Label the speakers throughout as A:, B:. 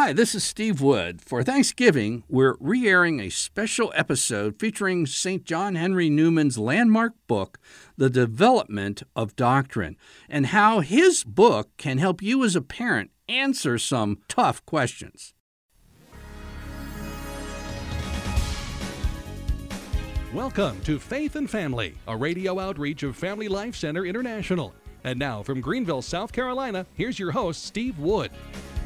A: Hi, this is Steve Wood. For Thanksgiving, we're re airing a special episode featuring St. John Henry Newman's landmark book, The Development of Doctrine, and how his book can help you as a parent answer some tough questions.
B: Welcome to Faith and Family, a radio outreach of Family Life Center International. And now from Greenville, South Carolina, here's your host, Steve Wood.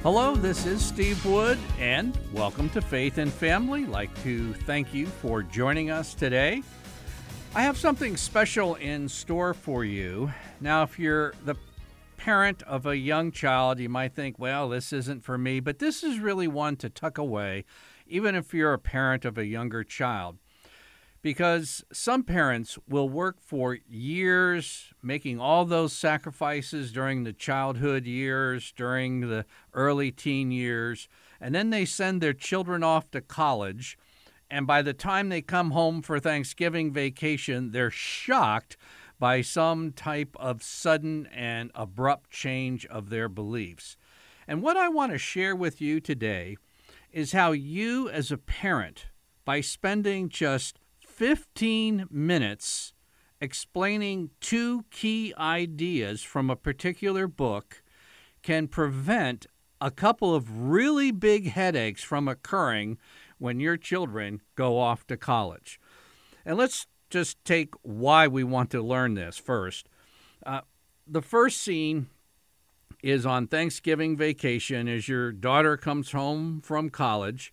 A: Hello, this is Steve Wood, and welcome to Faith and Family. I'd like to thank you for joining us today. I have something special in store for you. Now, if you're the parent of a young child, you might think, well, this isn't for me, but this is really one to tuck away, even if you're a parent of a younger child because some parents will work for years making all those sacrifices during the childhood years, during the early teen years, and then they send their children off to college. And by the time they come home for Thanksgiving vacation, they're shocked by some type of sudden and abrupt change of their beliefs. And what I want to share with you today is how you, as a parent, by spending just 15 minutes explaining two key ideas from a particular book can prevent a couple of really big headaches from occurring when your children go off to college. And let's just take why we want to learn this first. Uh, the first scene is on Thanksgiving vacation as your daughter comes home from college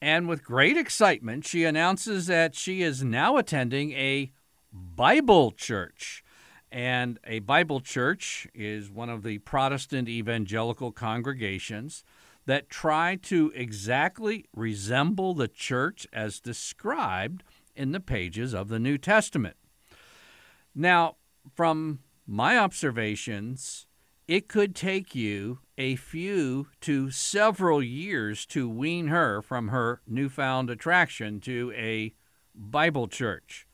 A: and with great excitement, she announces that she is now attending a Bible church. And a Bible church is one of the Protestant evangelical congregations that try to exactly resemble the church as described in the pages of the New Testament. Now, from my observations, it could take you a few to several years to wean her from her newfound attraction to a Bible church.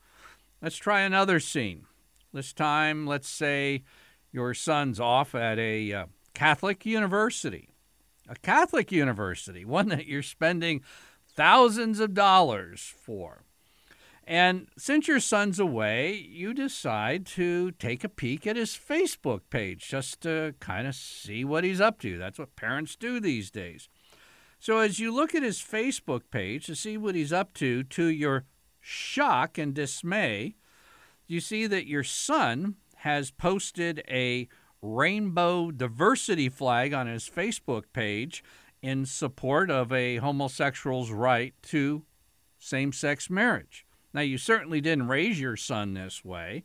A: Let's try another scene. This time, let's say your son's off at a uh, Catholic university. A Catholic university, one that you're spending thousands of dollars for. And since your son's away, you decide to take a peek at his Facebook page just to kind of see what he's up to. That's what parents do these days. So as you look at his Facebook page to see what he's up to, to your shock and dismay, you see that your son has posted a rainbow diversity flag on his Facebook page in support of a homosexual's right to same sex marriage. Now, you certainly didn't raise your son this way.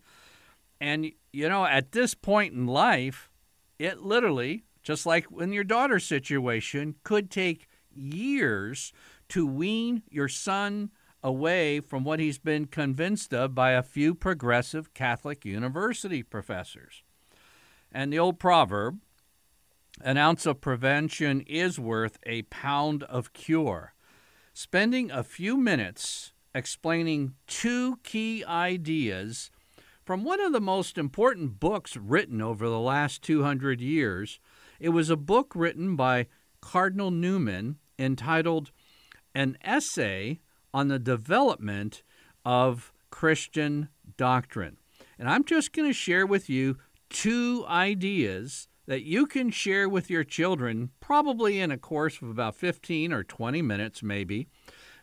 A: And, you know, at this point in life, it literally, just like in your daughter's situation, could take years to wean your son away from what he's been convinced of by a few progressive Catholic university professors. And the old proverb an ounce of prevention is worth a pound of cure. Spending a few minutes explaining two key ideas from one of the most important books written over the last 200 years. It was a book written by Cardinal Newman entitled An Essay on the Development of Christian Doctrine. And I'm just going to share with you two ideas that you can share with your children, probably in a course of about 15 or 20 minutes, maybe.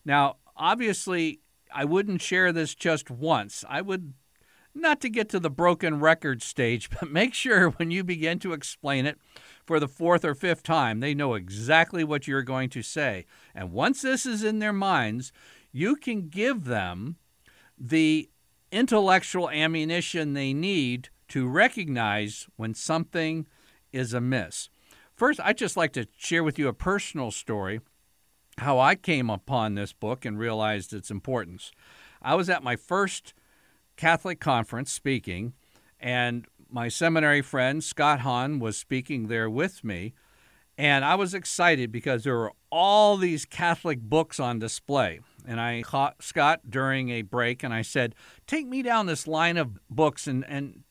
A: Now, obviously, I wouldn't share this just once. I would not to get to the broken record stage, but make sure when you begin to explain it for the fourth or fifth time, they know exactly what you're going to say. And once this is in their minds, you can give them the intellectual ammunition they need to recognize when something is amiss. First, I'd just like to share with you a personal story how I came upon this book and realized its importance. I was at my first Catholic conference speaking, and my seminary friend Scott Hahn was speaking there with me. And I was excited because there were all these Catholic books on display. And I caught Scott during a break and I said, Take me down this line of books and, and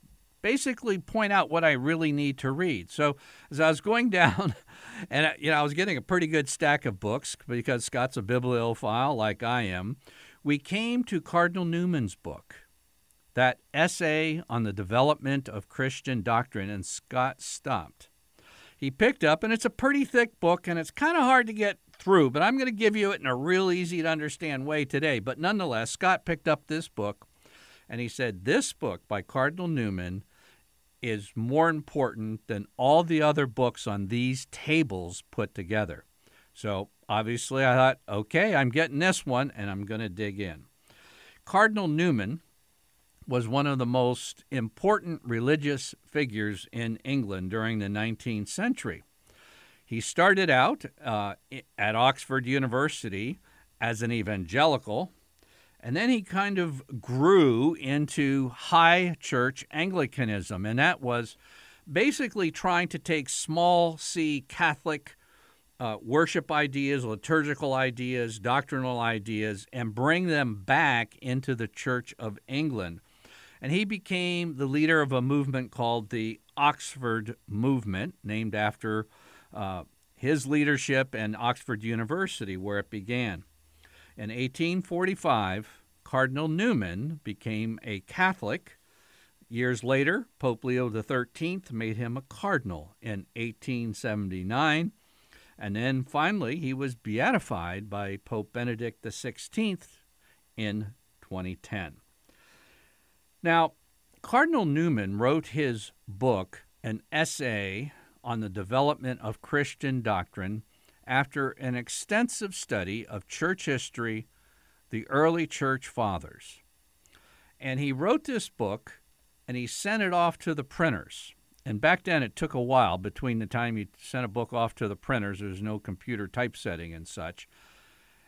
A: basically point out what I really need to read. So as I was going down, and uh, you know I was getting a pretty good stack of books because Scott's a bibliophile like I am. We came to Cardinal Newman's book, that essay on the development of Christian doctrine, and Scott stopped. He picked up, and it's a pretty thick book, and it's kind of hard to get through, but I'm going to give you it in a real easy to understand way today. But nonetheless, Scott picked up this book, and he said, This book by Cardinal Newman is more important than all the other books on these tables put together. So obviously, I thought, okay, I'm getting this one and I'm going to dig in. Cardinal Newman was one of the most important religious figures in England during the 19th century. He started out uh, at Oxford University as an evangelical and then he kind of grew into high church Anglicanism, and that was basically trying to take small c Catholic uh, worship ideas, liturgical ideas, doctrinal ideas, and bring them back into the Church of England. And he became the leader of a movement called the Oxford Movement, named after uh, his leadership and Oxford University, where it began. In 1845, Cardinal Newman became a Catholic. Years later, Pope Leo XIII made him a cardinal in 1879. And then finally, he was beatified by Pope Benedict XVI in 2010. Now, Cardinal Newman wrote his book, an essay on the development of Christian doctrine, after an extensive study of church history, the early church fathers. And he wrote this book and he sent it off to the printers. And back then it took a while between the time you sent a book off to the printers, there was no computer typesetting and such.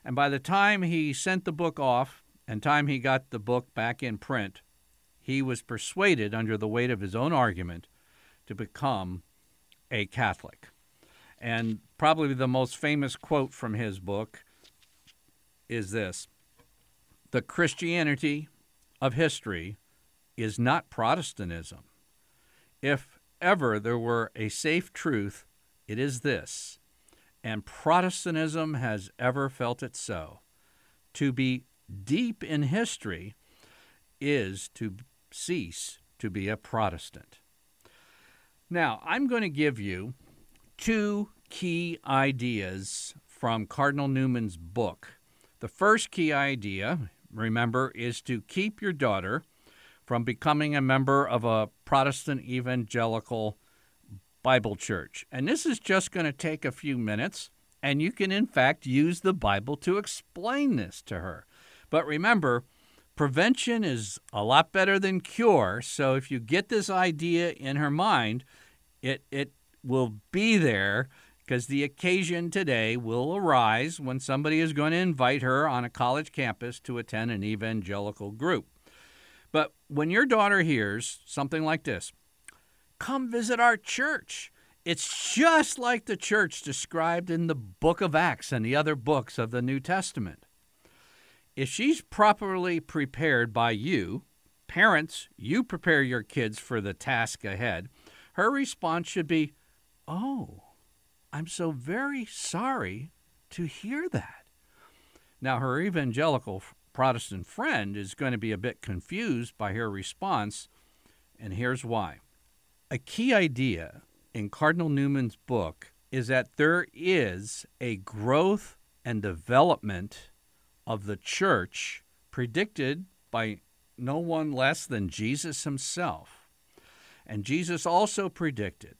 A: And by the time he sent the book off and time he got the book back in print, he was persuaded under the weight of his own argument to become a Catholic. And probably the most famous quote from his book is this The Christianity of history is not Protestantism. If ever there were a safe truth, it is this, and Protestantism has ever felt it so. To be deep in history is to cease to be a Protestant. Now, I'm going to give you two key ideas from Cardinal Newman's book. The first key idea, remember, is to keep your daughter from becoming a member of a Protestant evangelical Bible church. And this is just going to take a few minutes, and you can, in fact, use the Bible to explain this to her. But remember, prevention is a lot better than cure. So if you get this idea in her mind, it, it will be there because the occasion today will arise when somebody is going to invite her on a college campus to attend an evangelical group. But when your daughter hears something like this, come visit our church. It's just like the church described in the book of Acts and the other books of the New Testament. If she's properly prepared by you, parents, you prepare your kids for the task ahead, her response should be, Oh, I'm so very sorry to hear that. Now, her evangelical Protestant friend is going to be a bit confused by her response, and here's why. A key idea in Cardinal Newman's book is that there is a growth and development of the church predicted by no one less than Jesus himself. And Jesus also predicted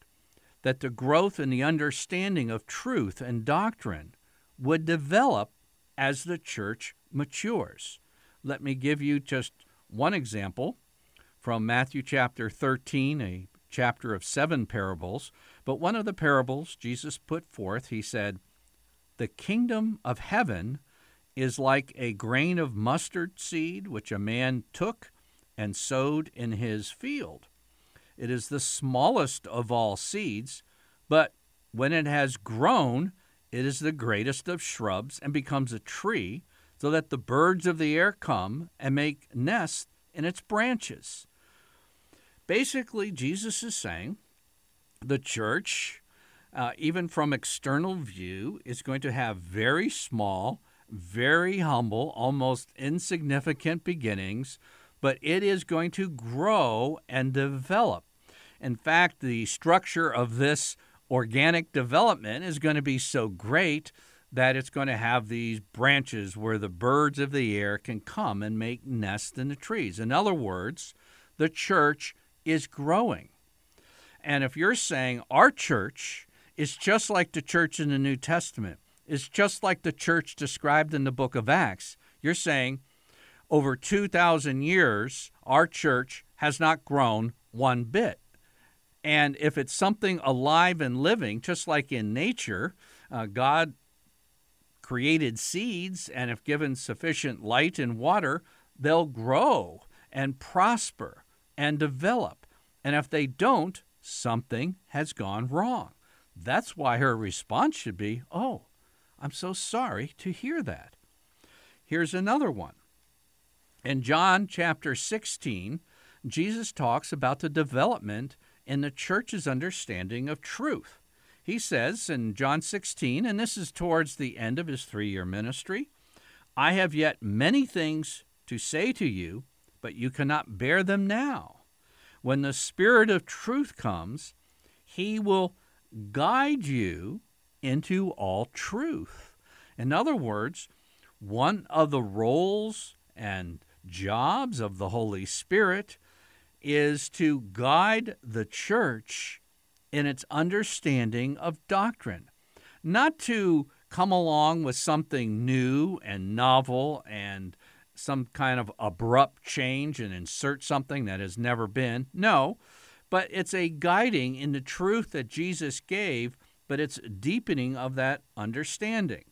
A: that the growth in the understanding of truth and doctrine would develop as the church matures. Let me give you just one example from Matthew chapter 13, a chapter of seven parables. But one of the parables Jesus put forth, he said, The kingdom of heaven is like a grain of mustard seed which a man took and sowed in his field. It is the smallest of all seeds, but when it has grown, it is the greatest of shrubs and becomes a tree, so that the birds of the air come and make nests in its branches. Basically, Jesus is saying the church, uh, even from external view, is going to have very small, very humble, almost insignificant beginnings, but it is going to grow and develop. In fact, the structure of this organic development is going to be so great that it's going to have these branches where the birds of the air can come and make nests in the trees. In other words, the church is growing. And if you're saying our church is just like the church in the New Testament, is just like the church described in the book of Acts, you're saying over 2,000 years, our church has not grown one bit. And if it's something alive and living, just like in nature, uh, God created seeds, and if given sufficient light and water, they'll grow and prosper and develop. And if they don't, something has gone wrong. That's why her response should be, Oh, I'm so sorry to hear that. Here's another one. In John chapter 16, Jesus talks about the development in the church's understanding of truth. He says in John 16, and this is towards the end of his three year ministry I have yet many things to say to you, but you cannot bear them now. When the Spirit of truth comes, he will guide you into all truth. In other words, one of the roles and jobs of the Holy Spirit is to guide the church in its understanding of doctrine, not to come along with something new and novel and some kind of abrupt change and insert something that has never been. No, but it's a guiding in the truth that Jesus gave, but it's deepening of that understanding.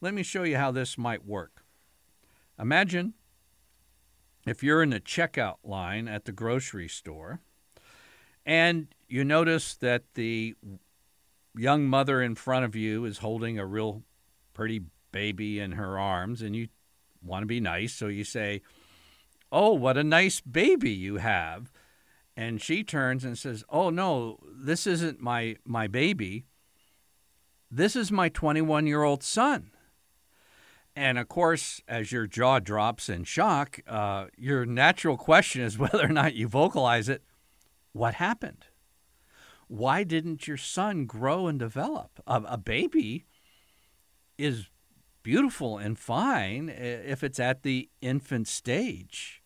A: Let me show you how this might work. Imagine if you're in the checkout line at the grocery store and you notice that the young mother in front of you is holding a real pretty baby in her arms and you want to be nice, so you say, Oh, what a nice baby you have. And she turns and says, Oh, no, this isn't my, my baby. This is my 21 year old son. And of course, as your jaw drops in shock, uh, your natural question is whether or not you vocalize it what happened? Why didn't your son grow and develop? A, a baby is beautiful and fine if it's at the infant stage.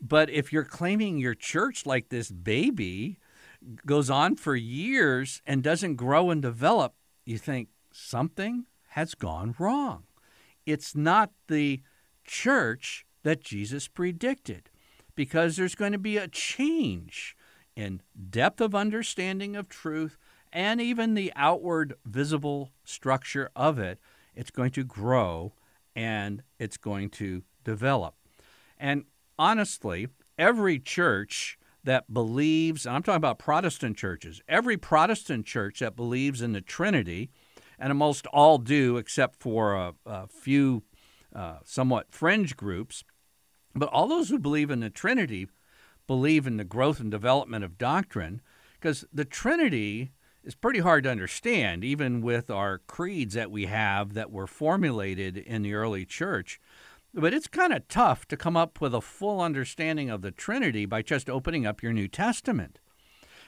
A: But if you're claiming your church like this baby goes on for years and doesn't grow and develop, you think something has gone wrong. It's not the church that Jesus predicted because there's going to be a change in depth of understanding of truth and even the outward visible structure of it it's going to grow and it's going to develop. And honestly, every church that believes, I'm talking about Protestant churches, every Protestant church that believes in the Trinity, and almost all do except for a, a few uh, somewhat fringe groups, but all those who believe in the Trinity believe in the growth and development of doctrine because the Trinity is pretty hard to understand, even with our creeds that we have that were formulated in the early church. But it's kind of tough to come up with a full understanding of the Trinity by just opening up your New Testament.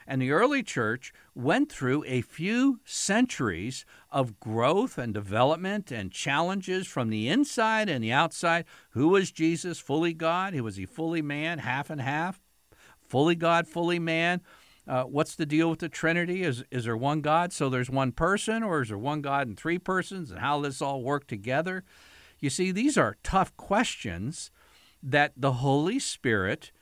A: And the early church went through a few centuries of growth and development and challenges from the inside and the outside. Who was Jesus? Fully God? Was he fully man? Half and half? Fully God, fully man? Uh, what's the deal with the Trinity? Is is there one God, so there's one person, or is there one God and three persons, and how does this all work together? You see, these are tough questions that the Holy Spirit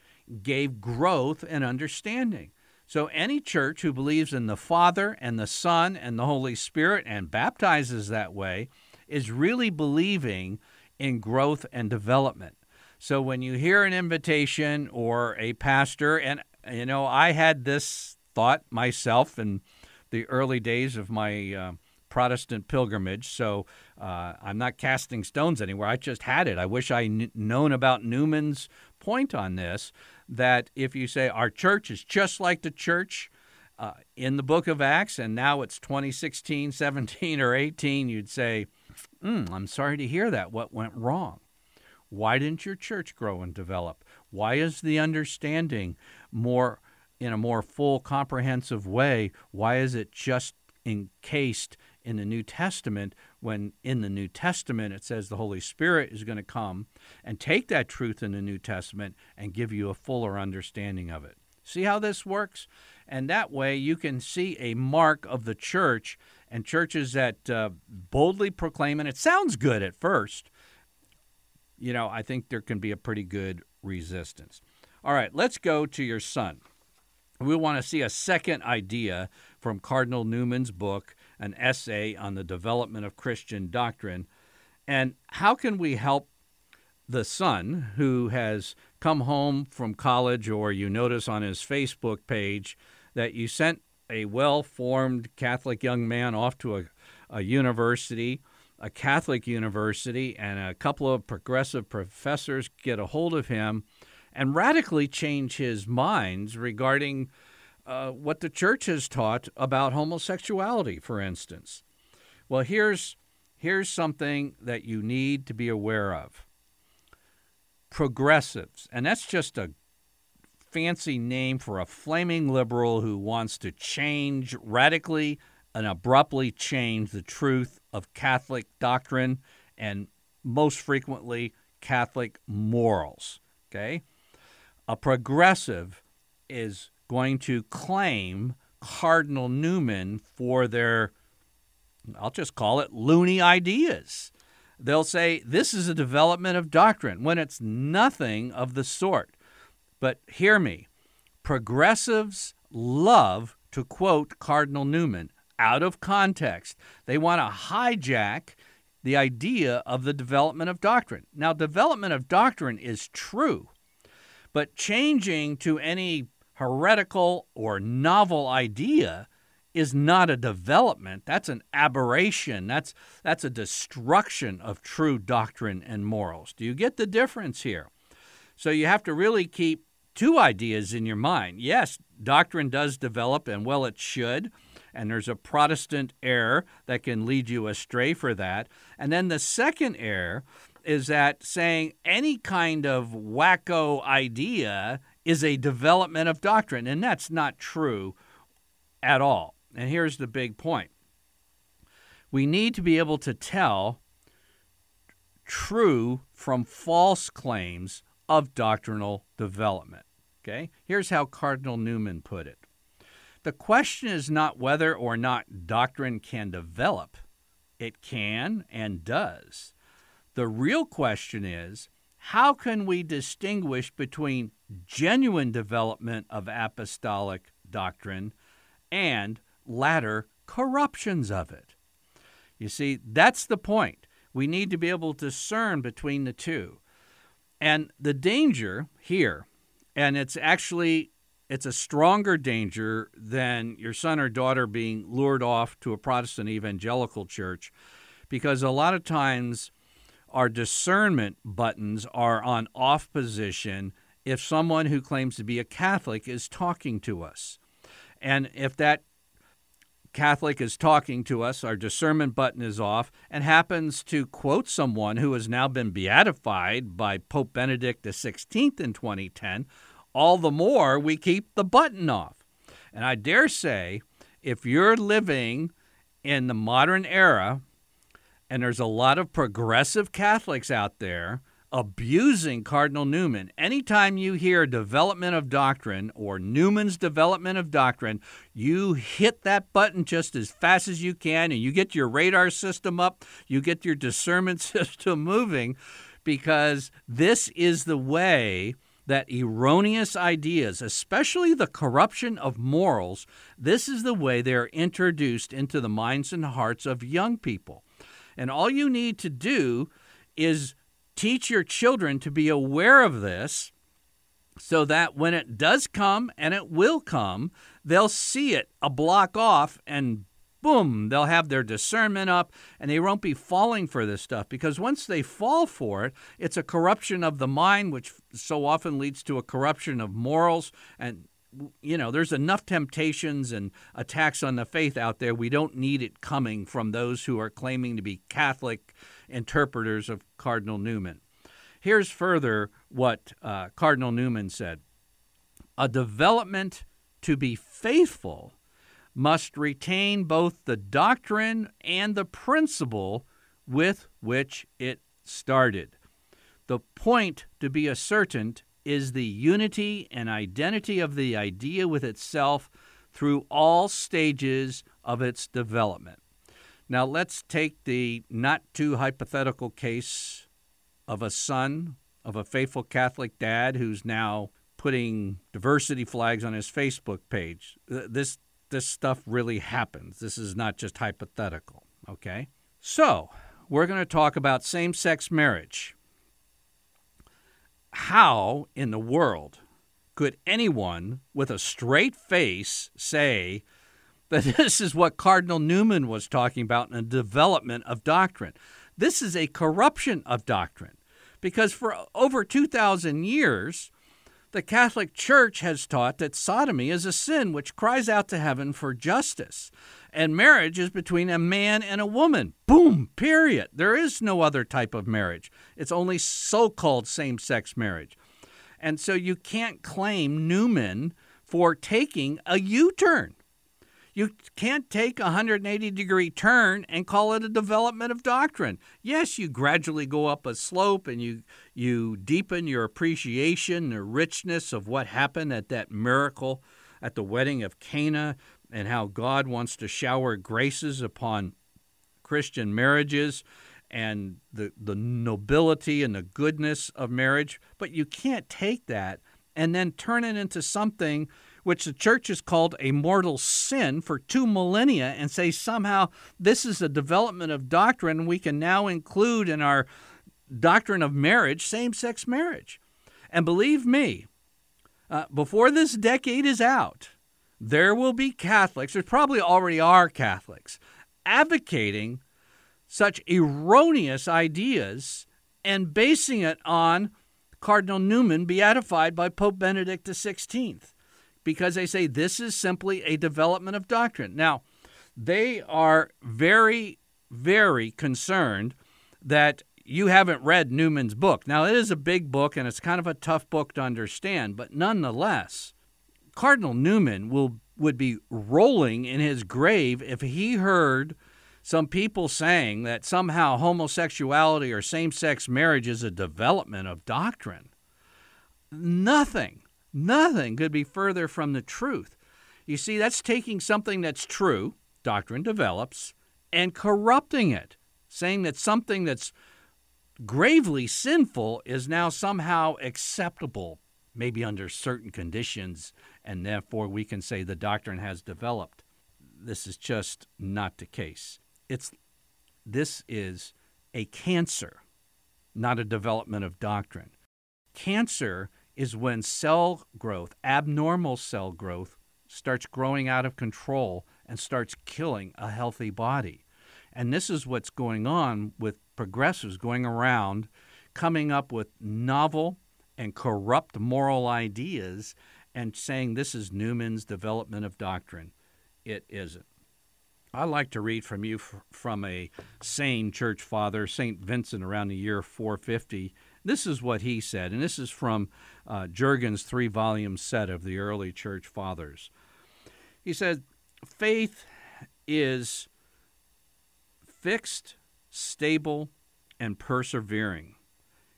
A: gave growth and understanding. So, any church who believes in the Father and the Son and the Holy Spirit and baptizes that way is really believing in growth and development. So, when you hear an invitation or a pastor, and you know, I had this thought myself in the early days of my uh, Protestant pilgrimage, so uh, I'm not casting stones anywhere. I just had it. I wish I kn- known about Newman's point on this that if you say our church is just like the church uh, in the book of Acts, and now it's 2016, 17, or 18, you'd say, mm, I'm sorry to hear that. What went wrong? Why didn't your church grow and develop? Why is the understanding more in a more full, comprehensive way? Why is it just encased in the New Testament when in the New Testament it says the Holy Spirit is going to come and take that truth in the New Testament and give you a fuller understanding of it? See how this works? And that way you can see a mark of the church and churches that uh, boldly proclaim, and it sounds good at first. You know, I think there can be a pretty good resistance. All right, let's go to your son. We want to see a second idea from Cardinal Newman's book, an essay on the development of Christian doctrine. And how can we help the son who has come home from college, or you notice on his Facebook page that you sent a well formed Catholic young man off to a, a university, a Catholic university, and a couple of progressive professors get a hold of him and radically change his minds regarding uh, what the church has taught about homosexuality, for instance. Well, here's, here's something that you need to be aware of progressives, and that's just a fancy name for a flaming liberal who wants to change radically and abruptly change the truth of Catholic doctrine and most frequently Catholic morals. Okay? A progressive is going to claim Cardinal Newman for their, I'll just call it loony ideas. They'll say this is a development of doctrine when it's nothing of the sort. But hear me progressives love to quote Cardinal Newman out of context. They want to hijack the idea of the development of doctrine. Now, development of doctrine is true, but changing to any heretical or novel idea is not a development that's an aberration that's that's a destruction of true doctrine and morals do you get the difference here so you have to really keep two ideas in your mind. Yes, doctrine does develop, and well, it should. And there's a Protestant error that can lead you astray for that. And then the second error is that saying any kind of wacko idea is a development of doctrine, and that's not true at all. And here's the big point we need to be able to tell true from false claims of doctrinal development. Okay? Here's how Cardinal Newman put it The question is not whether or not doctrine can develop, it can and does. The real question is how can we distinguish between genuine development of apostolic doctrine and latter corruptions of it? You see, that's the point. We need to be able to discern between the two. And the danger here and it's actually it's a stronger danger than your son or daughter being lured off to a Protestant evangelical church because a lot of times our discernment buttons are on off position if someone who claims to be a Catholic is talking to us. And if that Catholic is talking to us, our discernment button is off, and happens to quote someone who has now been beatified by Pope Benedict XVI in 2010, all the more we keep the button off. And I dare say, if you're living in the modern era, and there's a lot of progressive Catholics out there abusing Cardinal Newman. Anytime you hear development of doctrine or Newman's development of doctrine, you hit that button just as fast as you can and you get your radar system up, you get your discernment system moving because this is the way that erroneous ideas, especially the corruption of morals, this is the way they're introduced into the minds and hearts of young people. And all you need to do is teach your children to be aware of this so that when it does come, and it will come, they'll see it a block off and boom, they'll have their discernment up and they won't be falling for this stuff because once they fall for it, it's a corruption of the mind, which so often leads to a corruption of morals. And, you know, there's enough temptations and attacks on the faith out there. We don't need it coming from those who are claiming to be Catholic interpreters of Cardinal Newman. Here's further what uh, Cardinal Newman said A development to be faithful must retain both the doctrine and the principle with which it started. The point to be ascertained is the unity and identity of the idea with itself through all stages of its development. Now, let's take the not too hypothetical case of a son of a faithful Catholic dad who's now putting diversity flags on his Facebook page. This this stuff really happens. This is not just hypothetical, okay? So, we're going to talk about same sex marriage. How in the world could anyone with a straight face say that this is what Cardinal Newman was talking about in the development of doctrine? This is a corruption of doctrine because for over 2,000 years, the Catholic Church has taught that sodomy is a sin which cries out to heaven for justice. And marriage is between a man and a woman. Boom, period. There is no other type of marriage. It's only so called same sex marriage. And so you can't claim Newman for taking a U turn. You can't take a 180 degree turn and call it a development of doctrine. Yes, you gradually go up a slope and you you deepen your appreciation, the richness of what happened at that miracle at the wedding of Cana and how God wants to shower graces upon Christian marriages and the the nobility and the goodness of marriage, but you can't take that and then turn it into something which the church has called a mortal sin for two millennia, and say somehow this is a development of doctrine we can now include in our doctrine of marriage same sex marriage. And believe me, uh, before this decade is out, there will be Catholics, there probably already are Catholics, advocating such erroneous ideas and basing it on Cardinal Newman beatified by Pope Benedict XVI because they say this is simply a development of doctrine. Now, they are very, very concerned that you haven't read Newman's book. Now, it is a big book and it's kind of a tough book to understand, but nonetheless, Cardinal Newman will would be rolling in his grave if he heard some people saying that somehow homosexuality or same-sex marriage is a development of doctrine. Nothing Nothing could be further from the truth. You see, that's taking something that's true, doctrine develops, and corrupting it, saying that something that's gravely sinful is now somehow acceptable, maybe under certain conditions, and therefore we can say the doctrine has developed. This is just not the case. It's this is a cancer, not a development of doctrine. Cancer is when cell growth, abnormal cell growth, starts growing out of control and starts killing a healthy body. And this is what's going on with progressives going around coming up with novel and corrupt moral ideas and saying this is Newman's development of doctrine. It isn't. I like to read from you from a sane church father, St. Vincent, around the year 450. This is what he said, and this is from uh, Jurgens' three volume set of the early church fathers. He said, Faith is fixed, stable, and persevering.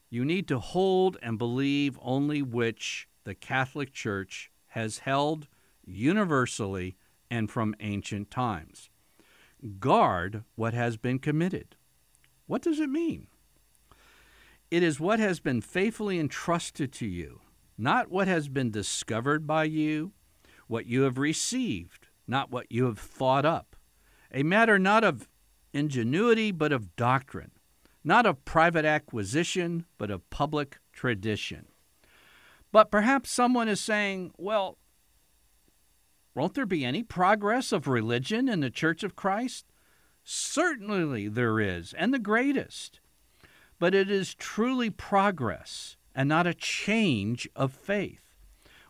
A: You need to hold and believe only which the Catholic Church has held universally and from ancient times. Guard what has been committed. What does it mean? It is what has been faithfully entrusted to you, not what has been discovered by you, what you have received, not what you have thought up. A matter not of ingenuity, but of doctrine, not of private acquisition, but of public tradition. But perhaps someone is saying, well, Won't there be any progress of religion in the Church of Christ? Certainly there is, and the greatest. But it is truly progress and not a change of faith.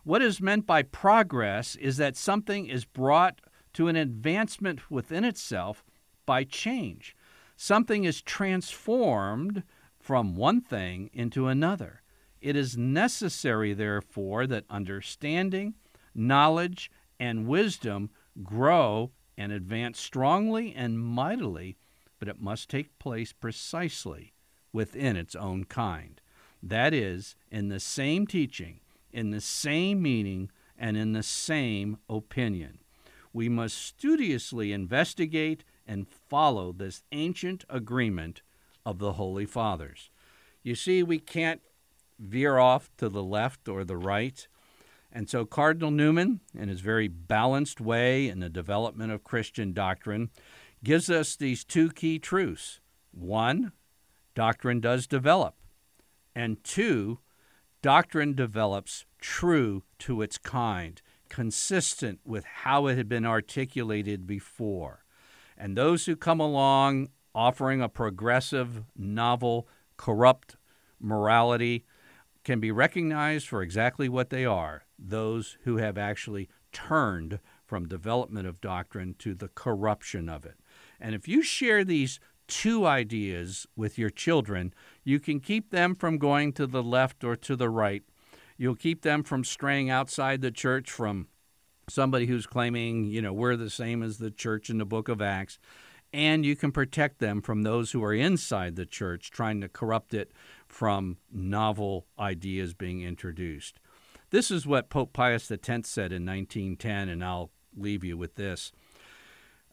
A: What is meant by progress is that something is brought to an advancement within itself by change. Something is transformed from one thing into another. It is necessary, therefore, that understanding, knowledge, and wisdom grow and advance strongly and mightily, but it must take place precisely within its own kind. That is, in the same teaching, in the same meaning, and in the same opinion. We must studiously investigate and follow this ancient agreement of the Holy Fathers. You see, we can't veer off to the left or the right. And so Cardinal Newman, in his very balanced way in the development of Christian doctrine, gives us these two key truths. One, doctrine does develop. And two, doctrine develops true to its kind, consistent with how it had been articulated before. And those who come along offering a progressive, novel, corrupt morality can be recognized for exactly what they are those who have actually turned from development of doctrine to the corruption of it. And if you share these two ideas with your children, you can keep them from going to the left or to the right. You'll keep them from straying outside the church from somebody who's claiming, you know, we're the same as the church in the book of Acts. And you can protect them from those who are inside the church trying to corrupt it from novel ideas being introduced. This is what Pope Pius X said in 1910, and I'll leave you with this.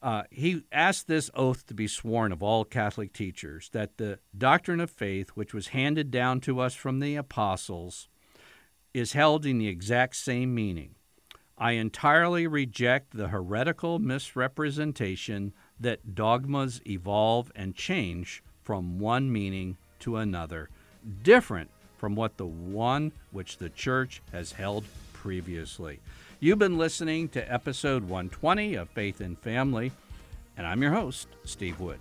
A: Uh, he asked this oath to be sworn of all Catholic teachers that the doctrine of faith, which was handed down to us from the apostles, is held in the exact same meaning. I entirely reject the heretical misrepresentation that dogmas evolve and change from one meaning to another, different from what the one which the church has held previously. You've been listening to episode 120 of Faith and Family, and I'm your host, Steve Wood.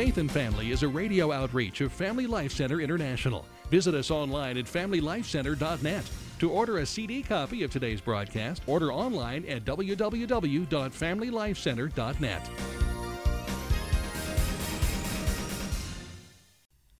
B: Faith and Family is a radio outreach of Family Life Center International. Visit us online at FamilyLifeCenter.net. To order a CD copy of today's broadcast, order online at www.familylifecenter.net.